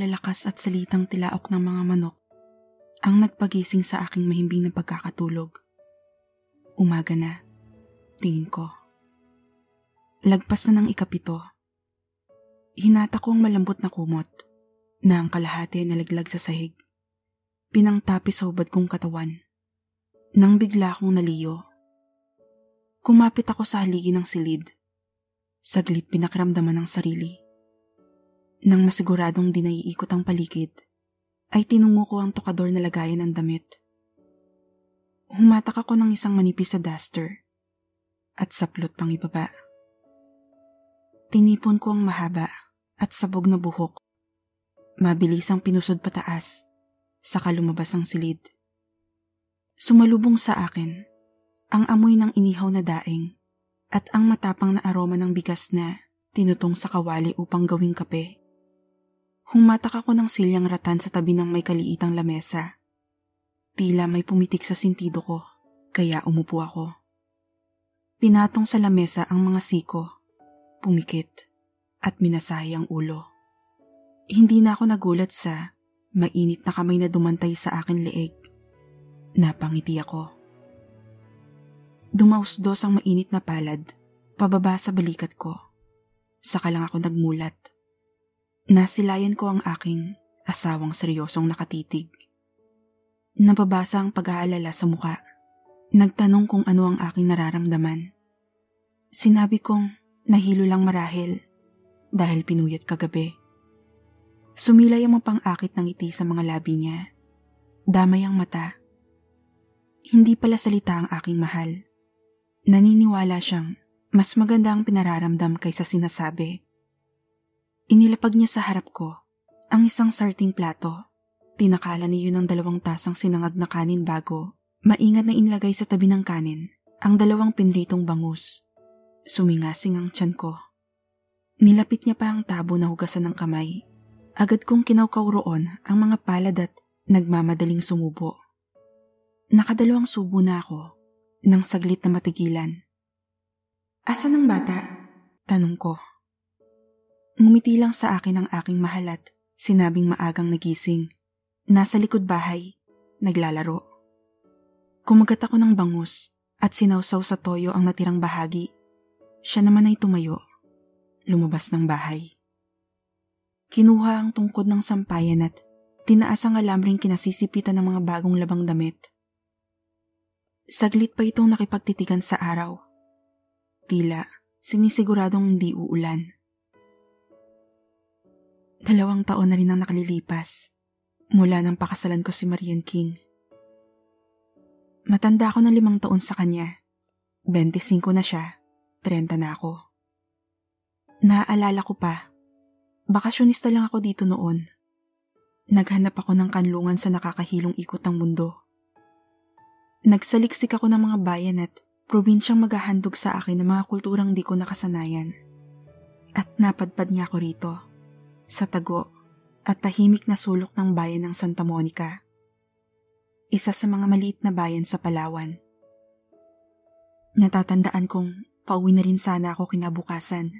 malalakas at salitang tilaok ng mga manok ang nagpagising sa aking mahimbing na pagkakatulog. Umaga na, tingin ko. Lagpas na ng ikapito. Hinata ko ang malambot na kumot na ang kalahati nalaglag sa sahig. Pinangtapi sa hubad kong katawan. Nang bigla akong naliyo. Kumapit ako sa haligi ng silid. Saglit pinakramdaman ng sarili. Nang masiguradong di naiikot ang paligid, ay tinungo ko ang tokador na lagayan ng damit. Humatak ako ng isang manipis sa duster at saplot pang ibaba. Tinipon ko ang mahaba at sabog na buhok. Mabilis ang pinusod pataas, saka lumabas ang silid. Sumalubong sa akin ang amoy ng inihaw na daing at ang matapang na aroma ng bigas na tinutong sa kawali upang gawing kape. Humatak ako ng silyang ratan sa tabi ng may kaliitang lamesa. Tila may pumitik sa sintido ko, kaya umupo ako. Pinatong sa lamesa ang mga siko, pumikit, at minasahe ang ulo. Hindi na ako nagulat sa mainit na kamay na dumantay sa akin leeg. Napangiti ako. Dumausdos ang mainit na palad, pababa sa balikat ko. Saka lang ako nagmulat. Nasilayan ko ang aking asawang seryosong nakatitig. Nababasa ang pag-aalala sa muka. Nagtanong kung ano ang aking nararamdaman. Sinabi kong nahilo lang marahil dahil pinuyat kagabi. Sumilay ang mapang-akit ng ngiti sa mga labi niya. Damay ang mata. Hindi pala salita ang aking mahal. Naniniwala siyang mas maganda ang pinararamdam kaysa sinasabi. Inilapag niya sa harap ko ang isang sarting plato. Tinakala niyo ng dalawang tasang sinangag na kanin bago, maingat na inlagay sa tabi ng kanin ang dalawang pinritong bangus. Sumingasing ang tiyan ko. Nilapit niya pa ang tabo na hugasan ng kamay. Agad kong kinaukaw roon ang mga palad at nagmamadaling sumubo. Nakadalawang subo na ako nang saglit na matigilan. Asan ang bata? Tanong ko. Ngumiti lang sa akin ang aking mahalat, sinabing maagang nagising. Nasa likod bahay, naglalaro. Kumagat ako ng bangus at sinawsaw sa toyo ang natirang bahagi. Siya naman ay tumayo. Lumabas ng bahay. Kinuha ang tungkod ng sampayan at tinaas ang alamring kinasisipitan ng mga bagong labang damit. Saglit pa itong nakipagtitigan sa araw. Tila sinisiguradong hindi uulan. Dalawang taon na rin ang nakalilipas mula nang pakasalan ko si Marian King. Matanda ako ng limang taon sa kanya. 25 na siya, 30 na ako. Naaalala ko pa, bakasyonista lang ako dito noon. Naghanap ako ng kanlungan sa nakakahilong ikot ng mundo. Nagsaliksik ako ng mga bayan at probinsyang maghahandog sa akin ng mga kulturang di ko nakasanayan. At napadpad niya ako rito, sa tago at tahimik na sulok ng bayan ng Santa Monica. Isa sa mga maliit na bayan sa Palawan. Natatandaan kong pauwi na rin sana ako kinabukasan.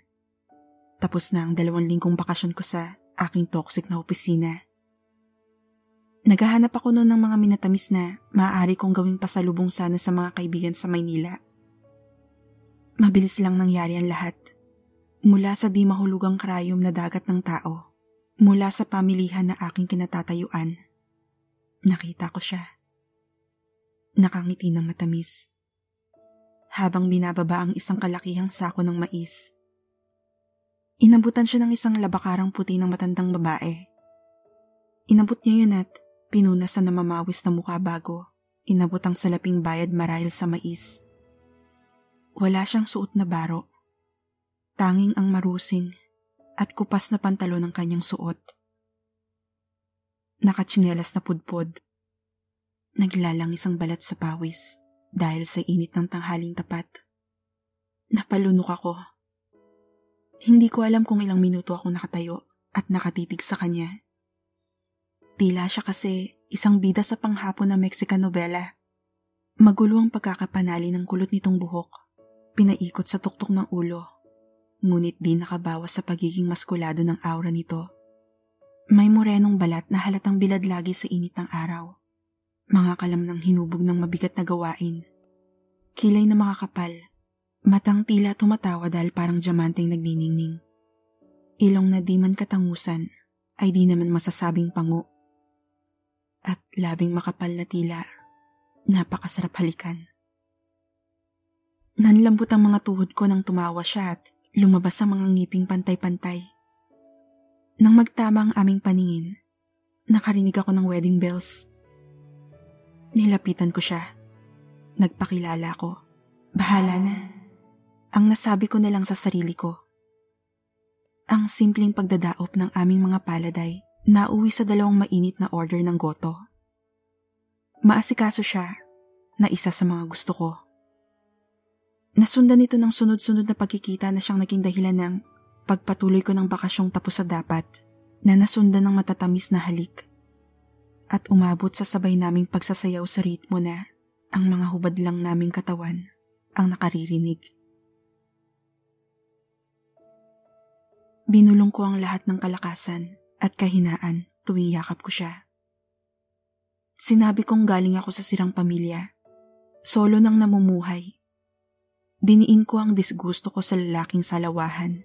Tapos na ang dalawang linggong bakasyon ko sa aking toxic na opisina. Naghahanap ako noon ng mga minatamis na maaari kong gawing pasalubong sana sa mga kaibigan sa Maynila. Mabilis lang nangyari ang lahat. Mula sa di mahulugang krayom na dagat ng tao, mula sa pamilihan na aking kinatatayuan, nakita ko siya. Nakangiti ng matamis. Habang binababa ang isang kalakihang sako ng mais, inabutan siya ng isang labakarang puti ng matandang babae. Inabot niya yun at Pinunasan na mamawis na mukha bago inabot ang salaping bayad marahil sa mais. Wala siyang suot na baro. Tanging ang marusing at kupas na pantalon ng kanyang suot. Nakatsinelas na pudpod. Naglalang isang balat sa pawis dahil sa init ng tanghaling tapat. Napalunok ako. Hindi ko alam kung ilang minuto ako nakatayo at nakatitig sa kanya. Tila siya kasi isang bida sa panghapon na Mexican novela. Magulo ang pagkakapanali ng kulot nitong buhok. Pinaikot sa tuktok ng ulo. Ngunit di nakabawas sa pagiging maskulado ng aura nito. May morenong balat na halatang bilad lagi sa init ng araw. Mga kalam ng hinubog ng mabigat na gawain. Kilay na makakapal. Matang tila tumatawa dahil parang diamanteng nagniningning. Ilong na di man katangusan ay di naman masasabing pango. At labing makapal na tila, napakasarap halikan. Nanlambot ang mga tuhod ko nang tumawa siya at lumabas ang mga ngiping pantay-pantay. Nang magtama ang aming paningin, nakarinig ako ng wedding bells. Nilapitan ko siya. Nagpakilala ko. Bahala na. Ang nasabi ko na lang sa sarili ko. Ang simpleng pagdadaop ng aming mga paladay na uwi sa dalawang mainit na order ng goto. Maasikaso siya na isa sa mga gusto ko. Nasundan nito ng sunod-sunod na pagkikita na siyang naging dahilan ng pagpatuloy ko ng bakasyong tapos sa dapat na nasundan ng matatamis na halik at umabot sa sabay naming pagsasayaw sa ritmo na ang mga hubad lang naming katawan ang nakaririnig. Binulong ko ang lahat ng kalakasan at kahinaan tuwing yakap ko siya. Sinabi kong galing ako sa sirang pamilya, solo nang namumuhay. Diniin ko ang disgusto ko sa lalaking salawahan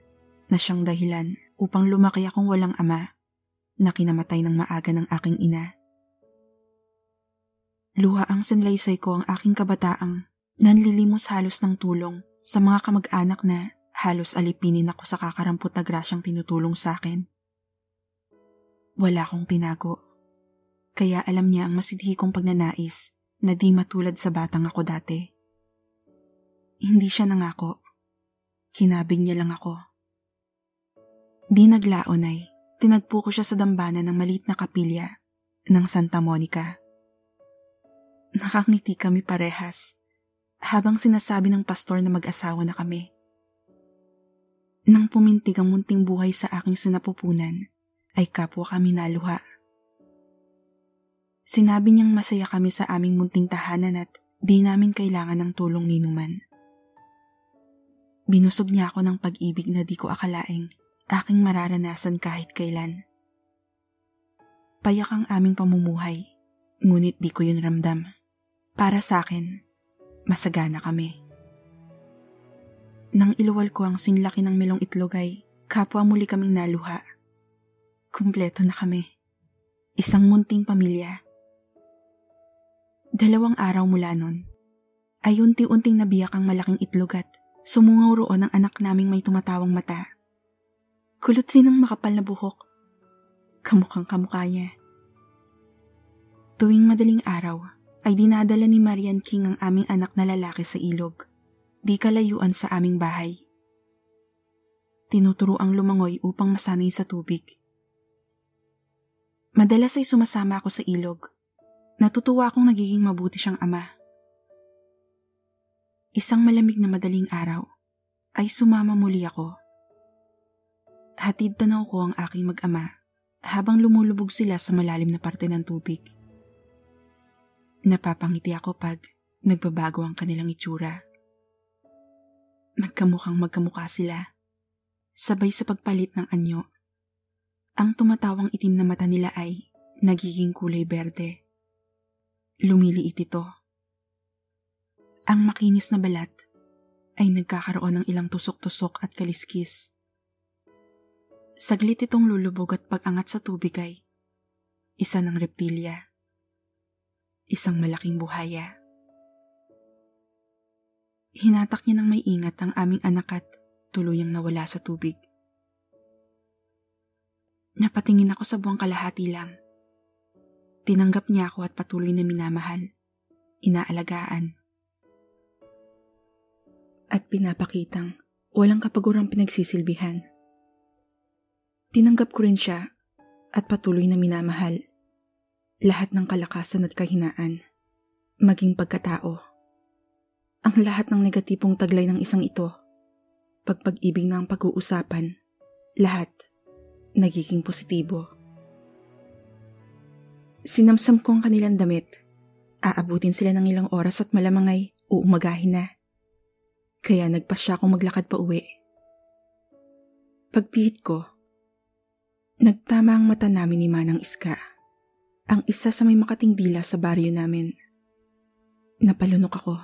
na siyang dahilan upang lumaki akong walang ama na kinamatay ng maaga ng aking ina. Luha ang sanlaysay ko ang aking kabataang nanlilimos halos ng tulong sa mga kamag-anak na halos alipinin ako sa kakarampot na grasyang tinutulong sa akin. Wala akong tinago. Kaya alam niya ang masidhi kong pagnanais na di matulad sa batang ako dati. Hindi siya nangako. Kinabig niya lang ako. Di naglaon ay, tinagpo ko siya sa dambana ng malit na kapilya ng Santa Monica. Nakangiti kami parehas habang sinasabi ng pastor na mag-asawa na kami. Nang pumintig ang munting buhay sa aking sinapupunan, ay kapwa kami naluha. Sinabi niyang masaya kami sa aming munting tahanan at di namin kailangan ng tulong ni Numan. Binusog niya ako ng pag-ibig na di ko akalaing aking mararanasan kahit kailan. Payak ang aming pamumuhay, ngunit di ko yun ramdam. Para sa akin, masagana kami. Nang iluwal ko ang sinlaki ng melong itlog ay kapwa muli kaming naluha. Kumpleto na kami. Isang munting pamilya. Dalawang araw mula nun, ay unti-unting nabiyak ang malaking itlog at sumungaw roon ang anak naming may tumatawang mata. Kulot rin ang makapal na buhok. Kamukhang kamukha niya. Tuwing madaling araw, ay dinadala ni Marian King ang aming anak na lalaki sa ilog. Di kalayuan sa aming bahay. Tinuturo ang lumangoy upang masanay sa tubig. Madalas ay sumasama ako sa ilog. Natutuwa akong nagiging mabuti siyang ama. Isang malamig na madaling araw ay sumama muli ako Hatid tanaw ko ang aking mag-ama habang lumulubog sila sa malalim na parte ng tubig. Napapangiti ako pag nagbabago ang kanilang itsura. Magkamukhang magkamukha sila. Sabay sa pagpalit ng anyo. Ang tumatawang itim na mata nila ay nagiging kulay berde. Lumiliit ito. Ang makinis na balat ay nagkakaroon ng ilang tusok-tusok at kaliskis Saglit itong lulubog at pag-angat sa tubig ay isa ng reptilya. Isang malaking buhaya. Hinatak niya ng may ingat ang aming anak at tuluyang nawala sa tubig. Napatingin ako sa buwang kalahati lang. Tinanggap niya ako at patuloy na minamahal, inaalagaan. At pinapakitang walang kapagurang pinagsisilbihan. Tinanggap ko rin siya at patuloy na minamahal. Lahat ng kalakasan at kahinaan, maging pagkatao. Ang lahat ng negatipong taglay ng isang ito, pagpag-ibig ng pag-uusapan, lahat nagiging positibo. Sinamsam ko ang kanilang damit. Aabutin sila ng ilang oras at malamang ay uumagahin na. Kaya nagpa siya akong maglakad pa uwi. Pagpihit ko, Nagtama ang mata namin ni Manang Iska, ang isa sa may makating dila sa baryo namin. Napalunok ako.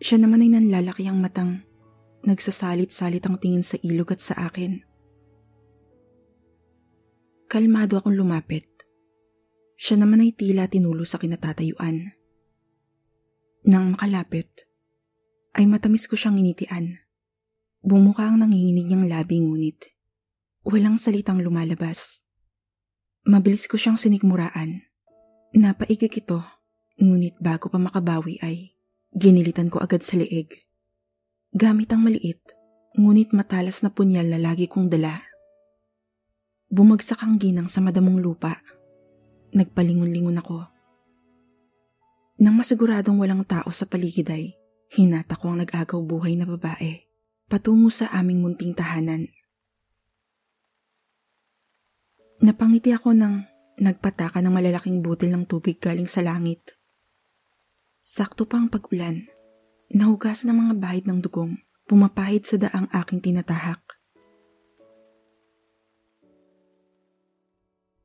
Siya naman ay nanlalaki ang matang, nagsasalit-salit ang tingin sa ilog at sa akin. Kalmado akong lumapit. Siya naman ay tila tinulo sa kinatatayuan. Nang makalapit, ay matamis ko siyang initian. Bumuka ang nanginginig niyang labi ngunit walang salitang lumalabas. Mabilis ko siyang sinikmuraan. Napaigik ito Ngunit bago pa makabawi ay ginilitan ko agad sa leeg. Gamit ang maliit, ngunit matalas na punyal na lagi kong dala. Bumagsak ang ginang sa madamong lupa. Nagpalingon-lingon ako. Nang masiguradong walang tao sa paligid ay, hinata ko ang nag-agaw buhay na babae patungo sa aming munting tahanan. Napangiti ako nang nagpataka ng malalaking butil ng tubig galing sa langit. Sakto pa ang pag-ulan. Nahugasan ng mga bahid ng dugong. Pumapahid sa daang aking tinatahak.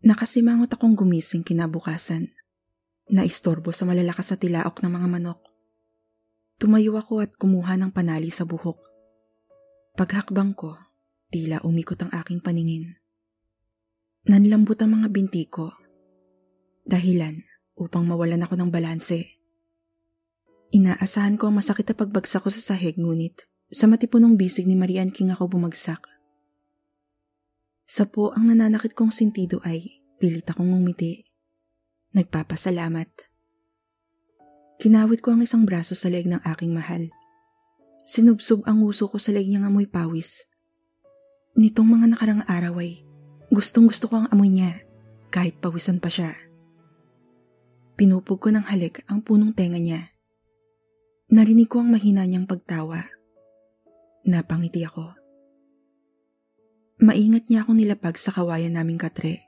Nakasimangot akong gumising kinabukasan. Naistorbo sa malalakas na tilaok ng mga manok. Tumayo ako at kumuha ng panali sa buhok. Paghakbang ko, tila umikot ang aking paningin. Nanlambot ang mga binti ko. Dahilan upang mawalan ako ng balanse. Inaasahan ko ang masakit na pagbagsak ko sa sahig ngunit sa matipunong bisig ni Marian King ako bumagsak. Sa po ang nananakit kong sentido ay pilit akong ngumiti. Nagpapasalamat. Kinawit ko ang isang braso sa leeg ng aking mahal. Sinubsob ang uso ko sa leeg niyang amoy pawis. Nitong mga nakarang araw ay gustong gusto ko ang amoy niya kahit pawisan pa siya. Pinupog ko ng halik ang punong tenga niya Narinig ko ang mahina niyang pagtawa. Napangiti ako. Maingat niya akong nilapag sa kawayan naming katre.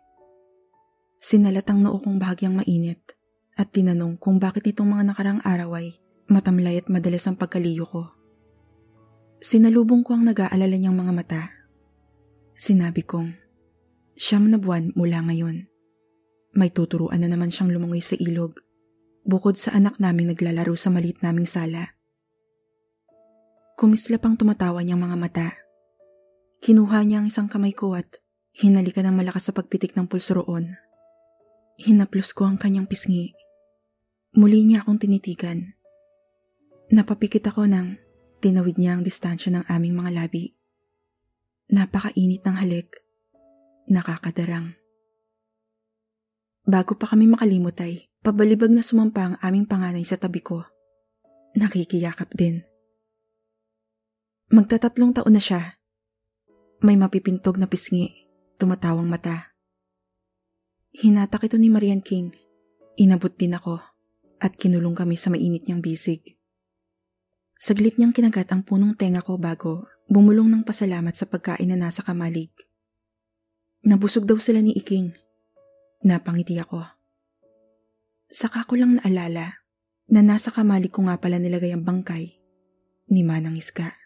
Sinalat ang noo kong bahagyang mainit at tinanong kung bakit itong mga nakarang araw ay matamlay at madalas ang pagkaliyo ko. Sinalubong ko ang nag-aalala niyang mga mata. Sinabi kong, siyam na buwan mula ngayon. May tuturuan na naman siyang lumangoy sa ilog bukod sa anak naming naglalaro sa maliit naming sala. Kumislap ang tumatawa niyang mga mata. Kinuha niya ang isang kamay ko at hinalikan ng malakas sa pagpitik ng pulso roon. Hinaplos ko ang kanyang pisngi. Muli niya akong tinitigan. Napapikit ako nang tinawid niya ang distansya ng aming mga labi. Napakainit ng halik. Nakakadarang. Bago pa kami makalimot ay Pabalibag na sumampa ang aming panganay sa tabi ko. Nakikiyakap din. Magtatatlong taon na siya. May mapipintog na pisngi, tumatawang mata. Hinatak ito ni Marian King. Inabot din ako at kinulong kami sa mainit niyang bisig. Saglit niyang kinagat ang punong tenga ko bago bumulong ng pasalamat sa pagkain na nasa kamalig. Nabusog daw sila ni Iking. Napangiti ako. Saka ko lang naalala na nasa kamali ko nga pala nilagay ang bangkay ni Manang Iska.